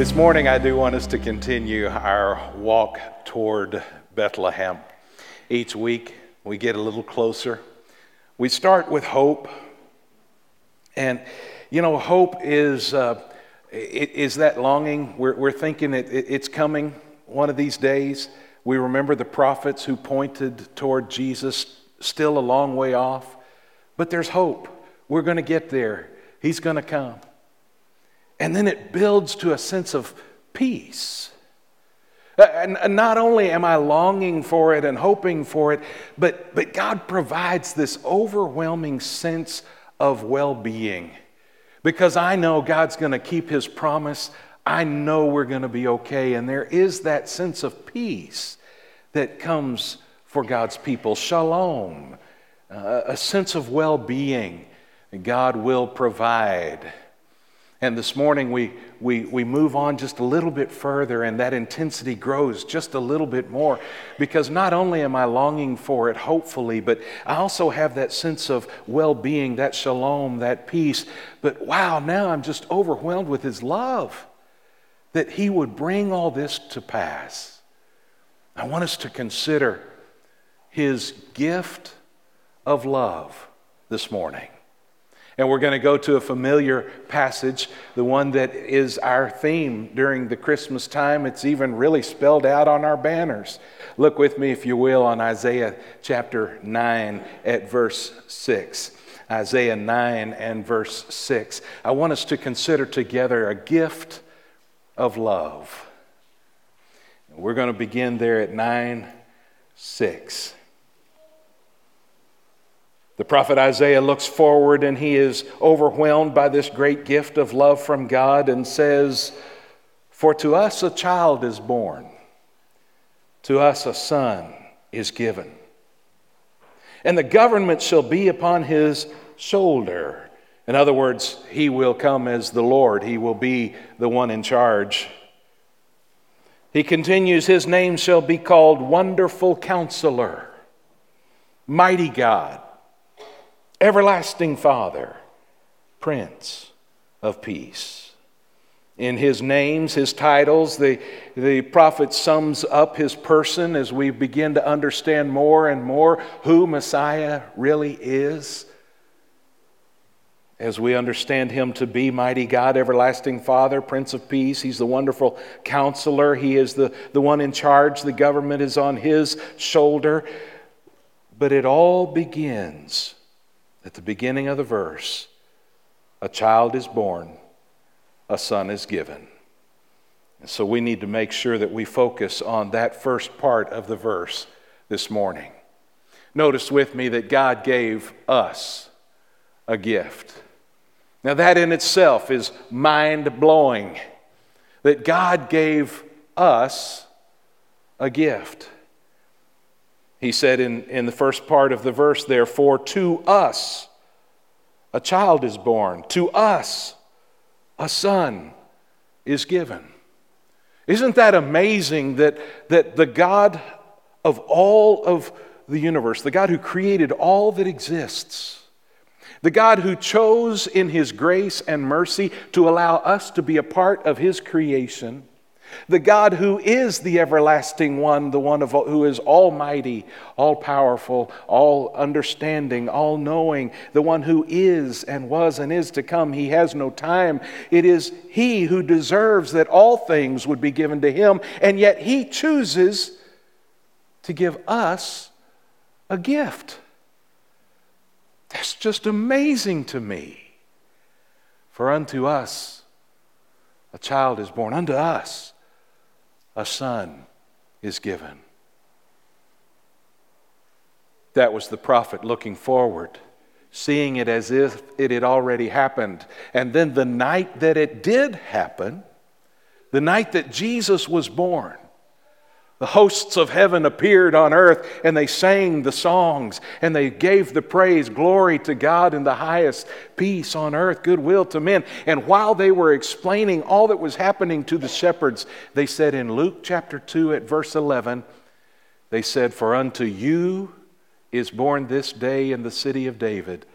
This morning, I do want us to continue our walk toward Bethlehem. Each week, we get a little closer. We start with hope. And, you know, hope is, uh, is that longing. We're, we're thinking it, it's coming one of these days. We remember the prophets who pointed toward Jesus, still a long way off. But there's hope. We're going to get there, He's going to come. And then it builds to a sense of peace. Uh, and not only am I longing for it and hoping for it, but, but God provides this overwhelming sense of well being. Because I know God's going to keep His promise. I know we're going to be okay. And there is that sense of peace that comes for God's people shalom, uh, a sense of well being. God will provide. And this morning we, we, we move on just a little bit further, and that intensity grows just a little bit more because not only am I longing for it, hopefully, but I also have that sense of well being, that shalom, that peace. But wow, now I'm just overwhelmed with His love that He would bring all this to pass. I want us to consider His gift of love this morning. And we're going to go to a familiar passage, the one that is our theme during the Christmas time. It's even really spelled out on our banners. Look with me, if you will, on Isaiah chapter 9 at verse 6. Isaiah 9 and verse 6. I want us to consider together a gift of love. We're going to begin there at 9 6. The prophet Isaiah looks forward and he is overwhelmed by this great gift of love from God and says, For to us a child is born, to us a son is given, and the government shall be upon his shoulder. In other words, he will come as the Lord, he will be the one in charge. He continues, His name shall be called Wonderful Counselor, Mighty God Everlasting Father, Prince of Peace. In his names, his titles, the, the prophet sums up his person as we begin to understand more and more who Messiah really is. As we understand him to be mighty God, everlasting Father, Prince of Peace, he's the wonderful counselor. He is the, the one in charge. The government is on his shoulder. But it all begins at the beginning of the verse, a child is born, a son is given. And so we need to make sure that we focus on that first part of the verse this morning. Notice with me that God gave us a gift. Now, that in itself is mind blowing that God gave us a gift. He said in, in the first part of the verse, therefore, to us a child is born, to us a son is given. Isn't that amazing that, that the God of all of the universe, the God who created all that exists, the God who chose in his grace and mercy to allow us to be a part of his creation, the God who is the everlasting one, the one of, who is almighty, all powerful, all understanding, all knowing, the one who is and was and is to come. He has no time. It is He who deserves that all things would be given to Him, and yet He chooses to give us a gift. That's just amazing to me. For unto us a child is born, unto us a son is given. That was the prophet looking forward, seeing it as if it had already happened. And then the night that it did happen, the night that Jesus was born, the hosts of heaven appeared on earth and they sang the songs and they gave the praise, glory to God in the highest, peace on earth, goodwill to men. And while they were explaining all that was happening to the shepherds, they said in Luke chapter 2 at verse 11, they said, For unto you is born this day in the city of David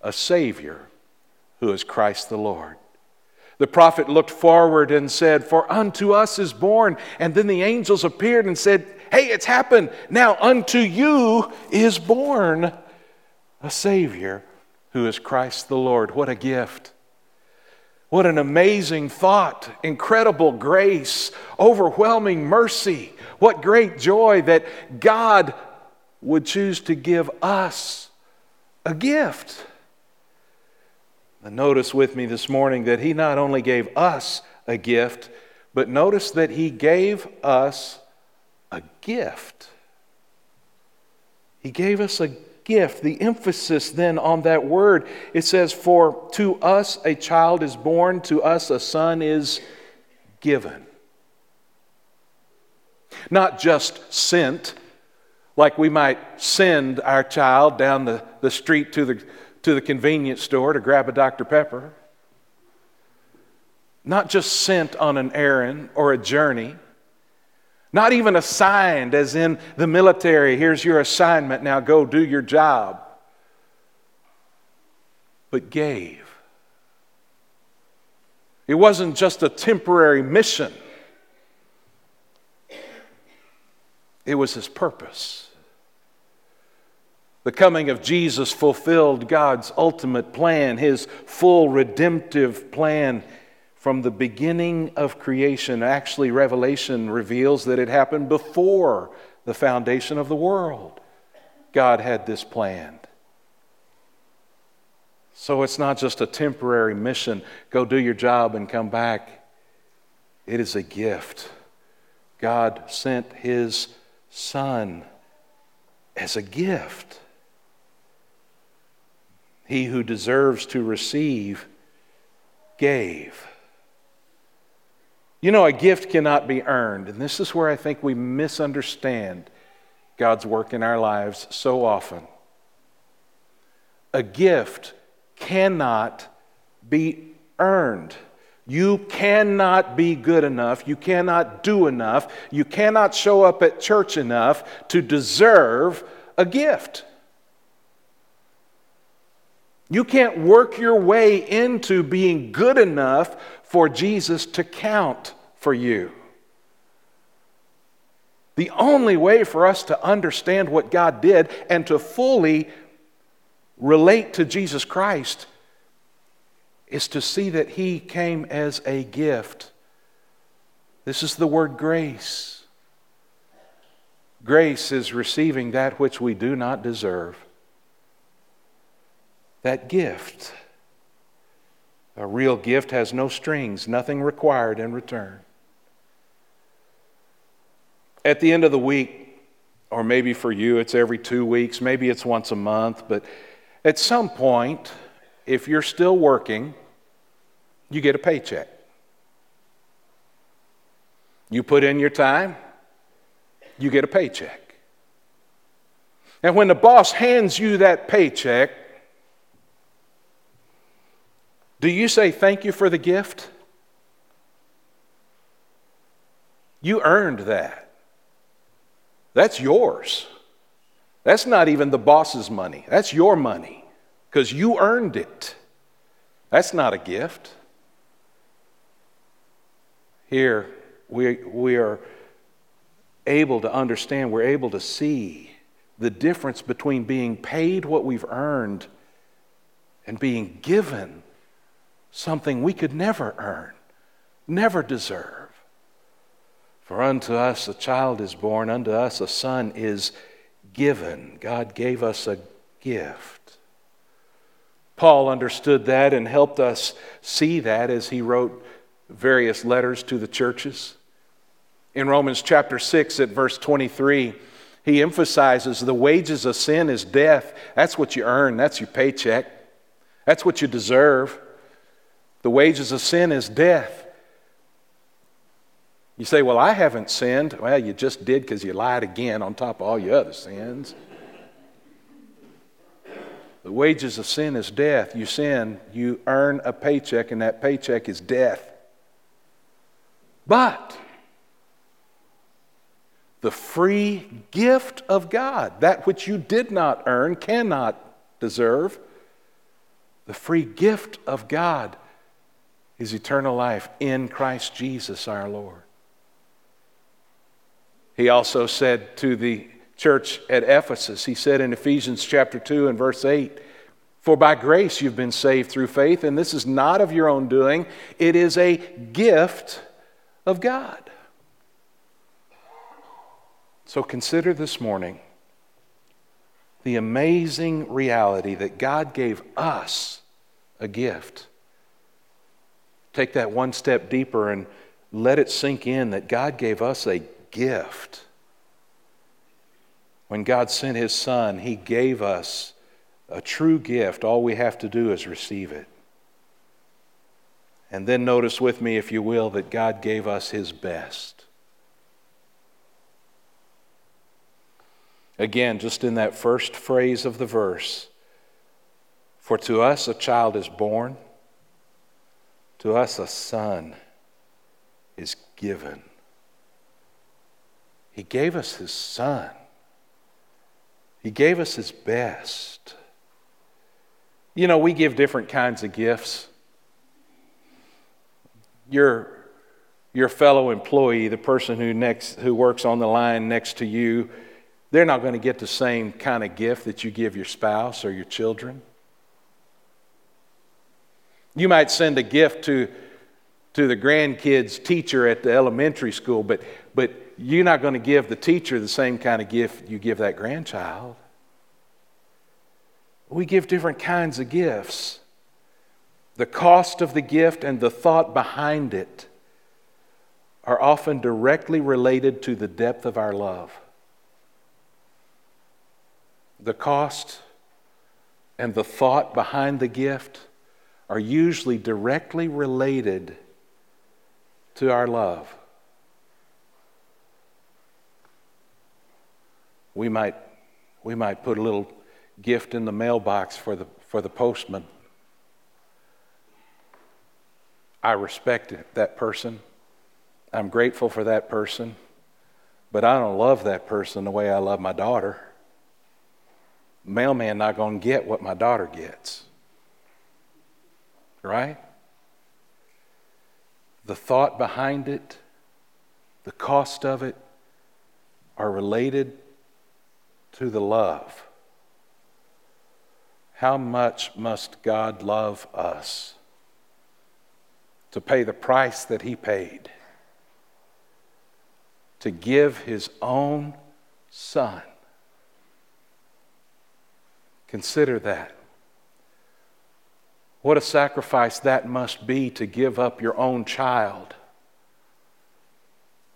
a Savior who is Christ the Lord. The prophet looked forward and said, For unto us is born. And then the angels appeared and said, Hey, it's happened. Now unto you is born a Savior who is Christ the Lord. What a gift. What an amazing thought, incredible grace, overwhelming mercy. What great joy that God would choose to give us a gift. And notice with me this morning that He not only gave us a gift, but notice that He gave us a gift. He gave us a gift. The emphasis then on that word, it says, For to us a child is born, to us a son is given. Not just sent, like we might send our child down the, the street to the, to the convenience store to grab a Dr. Pepper. Not just sent on an errand or a journey not even assigned, as in the military, here's your assignment, now go do your job. But gave. It wasn't just a temporary mission, it was his purpose. The coming of Jesus fulfilled God's ultimate plan, his full redemptive plan from the beginning of creation. Actually, Revelation reveals that it happened before the foundation of the world. God had this planned. So it's not just a temporary mission go do your job and come back. It is a gift. God sent His Son as a gift. He who deserves to receive gave. You know, a gift cannot be earned. And this is where I think we misunderstand God's work in our lives so often. A gift cannot be earned. You cannot be good enough. You cannot do enough. You cannot show up at church enough to deserve a gift. You can't work your way into being good enough for Jesus to count for you. The only way for us to understand what God did and to fully relate to Jesus Christ is to see that He came as a gift. This is the word grace. Grace is receiving that which we do not deserve that gift. A real gift has no strings, nothing required in return. At the end of the week, or maybe for you it's every two weeks, maybe it's once a month, but at some point, if you're still working, you get a paycheck. You put in your time, you get a paycheck. And when the boss hands you that paycheck, do you say thank you for the gift? You earned that. That's yours. That's not even the boss's money. That's your money because you earned it. That's not a gift. Here, we, we are able to understand, we're able to see the difference between being paid what we've earned and being given something we could never earn, never deserve. For unto us a child is born, unto us a son is given. God gave us a gift. Paul understood that and helped us see that as he wrote various letters to the churches. In Romans chapter 6 at verse 23, he emphasizes the wages of sin is death. That's what you earn, that's your paycheck, that's what you deserve. The wages of sin is death. You say, Well, I haven't sinned. Well, you just did because you lied again on top of all your other sins. The wages of sin is death. You sin, you earn a paycheck, and that paycheck is death. But the free gift of God, that which you did not earn, cannot deserve, the free gift of God is eternal life in Christ Jesus our Lord. He also said to the church at Ephesus, he said in Ephesians chapter 2 and verse 8, For by grace you've been saved through faith, and this is not of your own doing, it is a gift of God. So consider this morning the amazing reality that God gave us a gift. Take that one step deeper and let it sink in that God gave us a gift. When God sent His Son, He gave us a true gift. All we have to do is receive it. And then notice with me, if you will, that God gave us His best. Again, just in that first phrase of the verse For to us a child is born, to us a son is given. He gave us His Son. He gave us His best. You know, we give different kinds of gifts. Your, your fellow employee, the person who, next, who works on the line next to you, they're not going to get the same kind of gift that you give your spouse or your children. You might send a gift to, to the grandkids' teacher at the elementary school, but, but you're not going to give the teacher the same kind of gift you give that grandchild. We give different kinds of gifts. The cost of the gift and the thought behind it are often directly related to the depth of our love the cost and the thought behind the gift are usually directly related to our love. We might, we might put a little gift in the mailbox for the, for the postman. I respect that person. I'm grateful for that person. But I don't love that person the way I love my daughter mailman not going to get what my daughter gets. Right? The thought behind it, the cost of it, are related to the love. How much must God love us to pay the price that He paid? To give His own Son Consider that. What a sacrifice that must be to give up your own child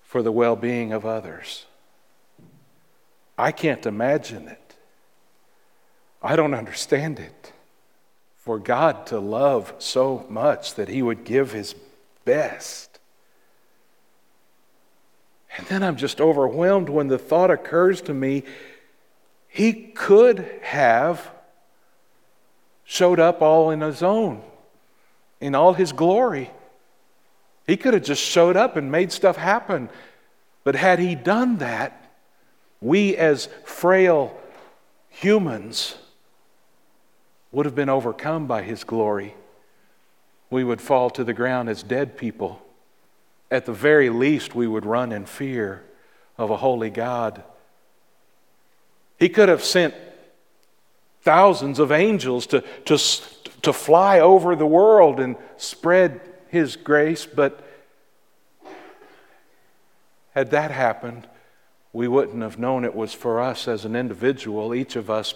for the well being of others. I can't imagine it. I don't understand it. For God to love so much that He would give His best. And then I'm just overwhelmed when the thought occurs to me he could have showed up all in his own, in all his glory. He could have just showed up and made stuff happen. But had he done that, we as frail humans would have been overcome by his glory. We would fall to the ground as dead people. At the very least, we would run in fear of a holy God he could have sent thousands of angels to, to, to fly over the world and spread His grace, but had that happened, we wouldn't have known it was for us as an individual, each of us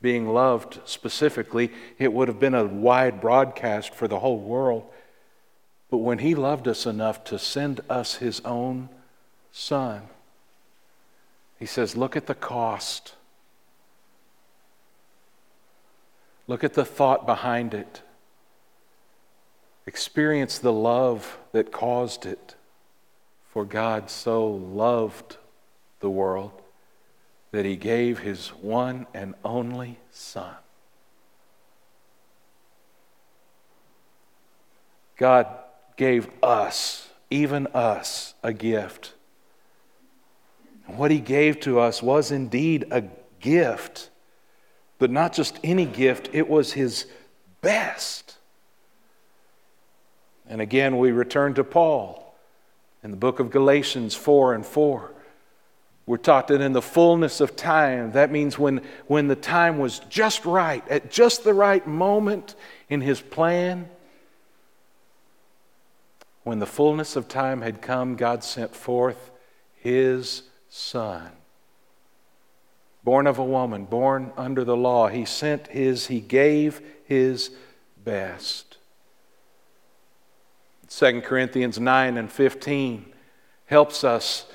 being loved specifically. It would have been a wide broadcast for the whole world. But when He loved us enough to send us His own Son, He says, Look at the cost. Look at the thought behind it. Experience the love that caused it. For God so loved the world that he gave his one and only Son. God gave us, even us, a gift. What he gave to us was indeed a gift but not just any gift, it was his best. And again, we return to Paul in the book of Galatians 4 and 4. We're taught that in the fullness of time, that means when, when the time was just right, at just the right moment in his plan, when the fullness of time had come, God sent forth his Son. Born of a woman, born under the law, he sent his, he gave his best. 2 Corinthians 9 and 15 helps us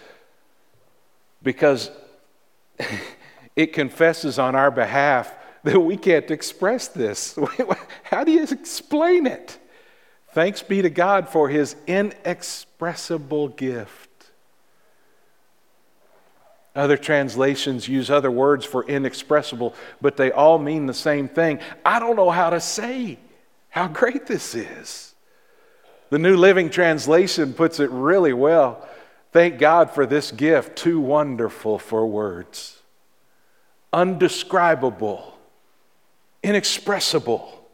because it confesses on our behalf that we can't express this. How do you explain it? Thanks be to God for his inexpressible gift. Other translations use other words for inexpressible, but they all mean the same thing. I don't know how to say how great this is. The New Living Translation puts it really well. Thank God for this gift, too wonderful for words, undescribable, inexpressible.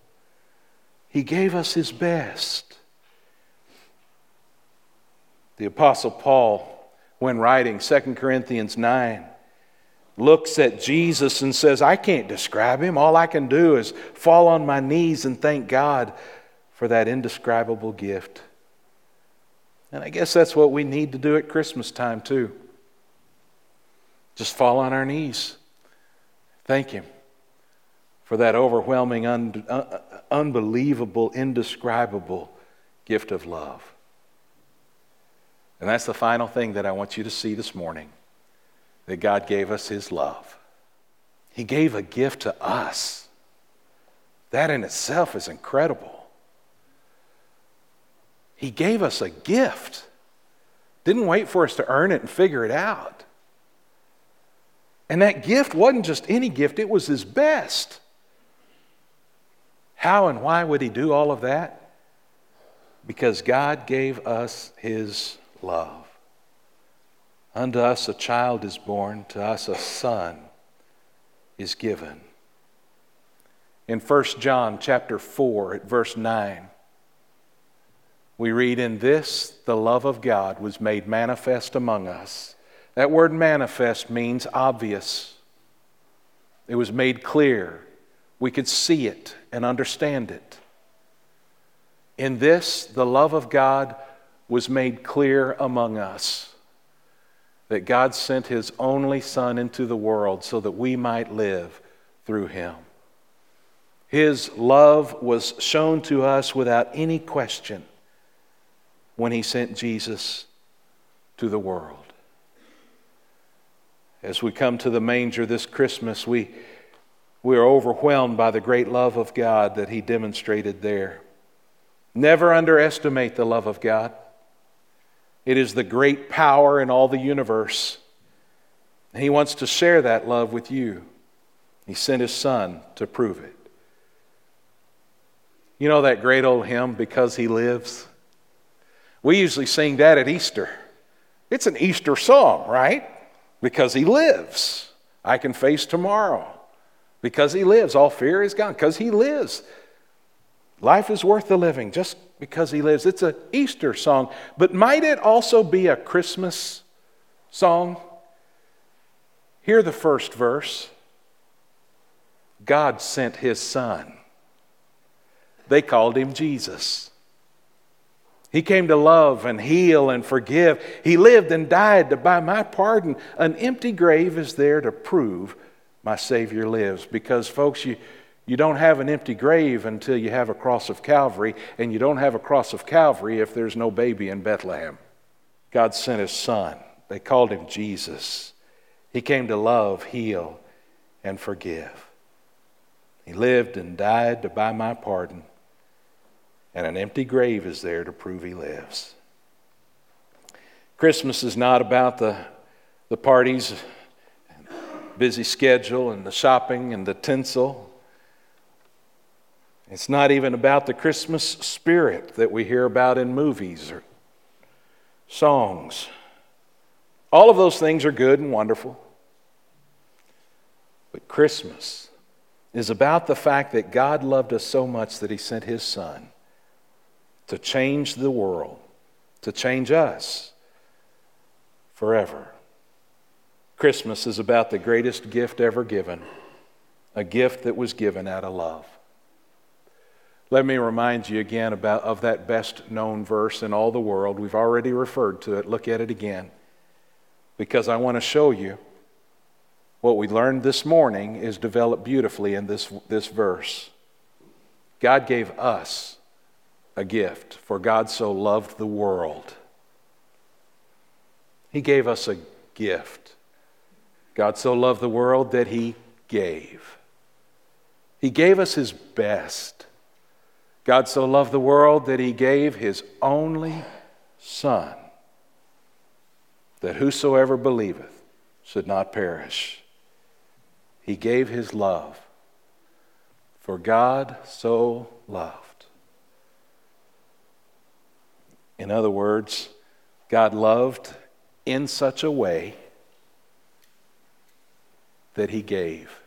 He gave us His best. The Apostle Paul, when writing 2 Corinthians 9, looks at Jesus and says, I can't describe him. All I can do is fall on my knees and thank God for that indescribable gift. And I guess that's what we need to do at Christmas time, too. Just fall on our knees. Thank Him for that overwhelming, un- uh, unbelievable, indescribable gift of love. And that's the final thing that I want you to see this morning that God gave us His love. He gave a gift to us. That in itself is incredible. He gave us a gift. Didn't wait for us to earn it and figure it out. And that gift wasn't just any gift, it was his best. How and why would he do all of that? Because God gave us his love. Unto us a child is born, to us a son is given. In 1 John chapter 4 at verse 9, we read, In this the love of God was made manifest among us. That word manifest means obvious. It was made clear. We could see it and understand it. In this, the love of God was made clear among us that God sent His only Son into the world so that we might live through Him. His love was shown to us without any question when he sent Jesus to the world. As we come to the manger this Christmas, we, we are overwhelmed by the great love of God that he demonstrated there. Never underestimate the love of God. It is the great power in all the universe. And he wants to share that love with you. He sent his son to prove it. You know that great old hymn, Because He Lives? We usually sing that at Easter. It's an Easter song, right? Because he lives. I can face tomorrow. Because he lives. All fear is gone. Because he lives. Life is worth the living just because he lives. It's an Easter song. But might it also be a Christmas song? Hear the first verse God sent his son. They called him Jesus. He came to love and heal and forgive. He lived and died to buy my pardon. An empty grave is there to prove my Savior lives. Because, folks, you, you don't have an empty grave until you have a cross of Calvary, and you don't have a cross of Calvary if there's no baby in Bethlehem. God sent His Son. They called Him Jesus. He came to love, heal, and forgive. He lived and died to buy my pardon and an empty grave is there to prove he lives. Christmas is not about the, the parties, busy schedule, and the shopping and the tinsel. It's not even about the Christmas spirit that we hear about in movies or songs. All of those things are good and wonderful. But Christmas is about the fact that God loved us so much that He sent His Son to change the world, to change us forever. Christmas is about the greatest gift ever given, a gift that was given out of love. Let me remind you again about of that best known verse in all the world. We've already referred to it. Look at it again. Because I want to show you what we learned this morning is developed beautifully in this, this verse. God gave us a gift, for God so loved the world. He gave us a gift. God so loved the world that He gave. He gave us His best. God so loved the world that he gave his only Son, that whosoever believeth should not perish. He gave his love, for God so loved. In other words, God loved in such a way that he gave.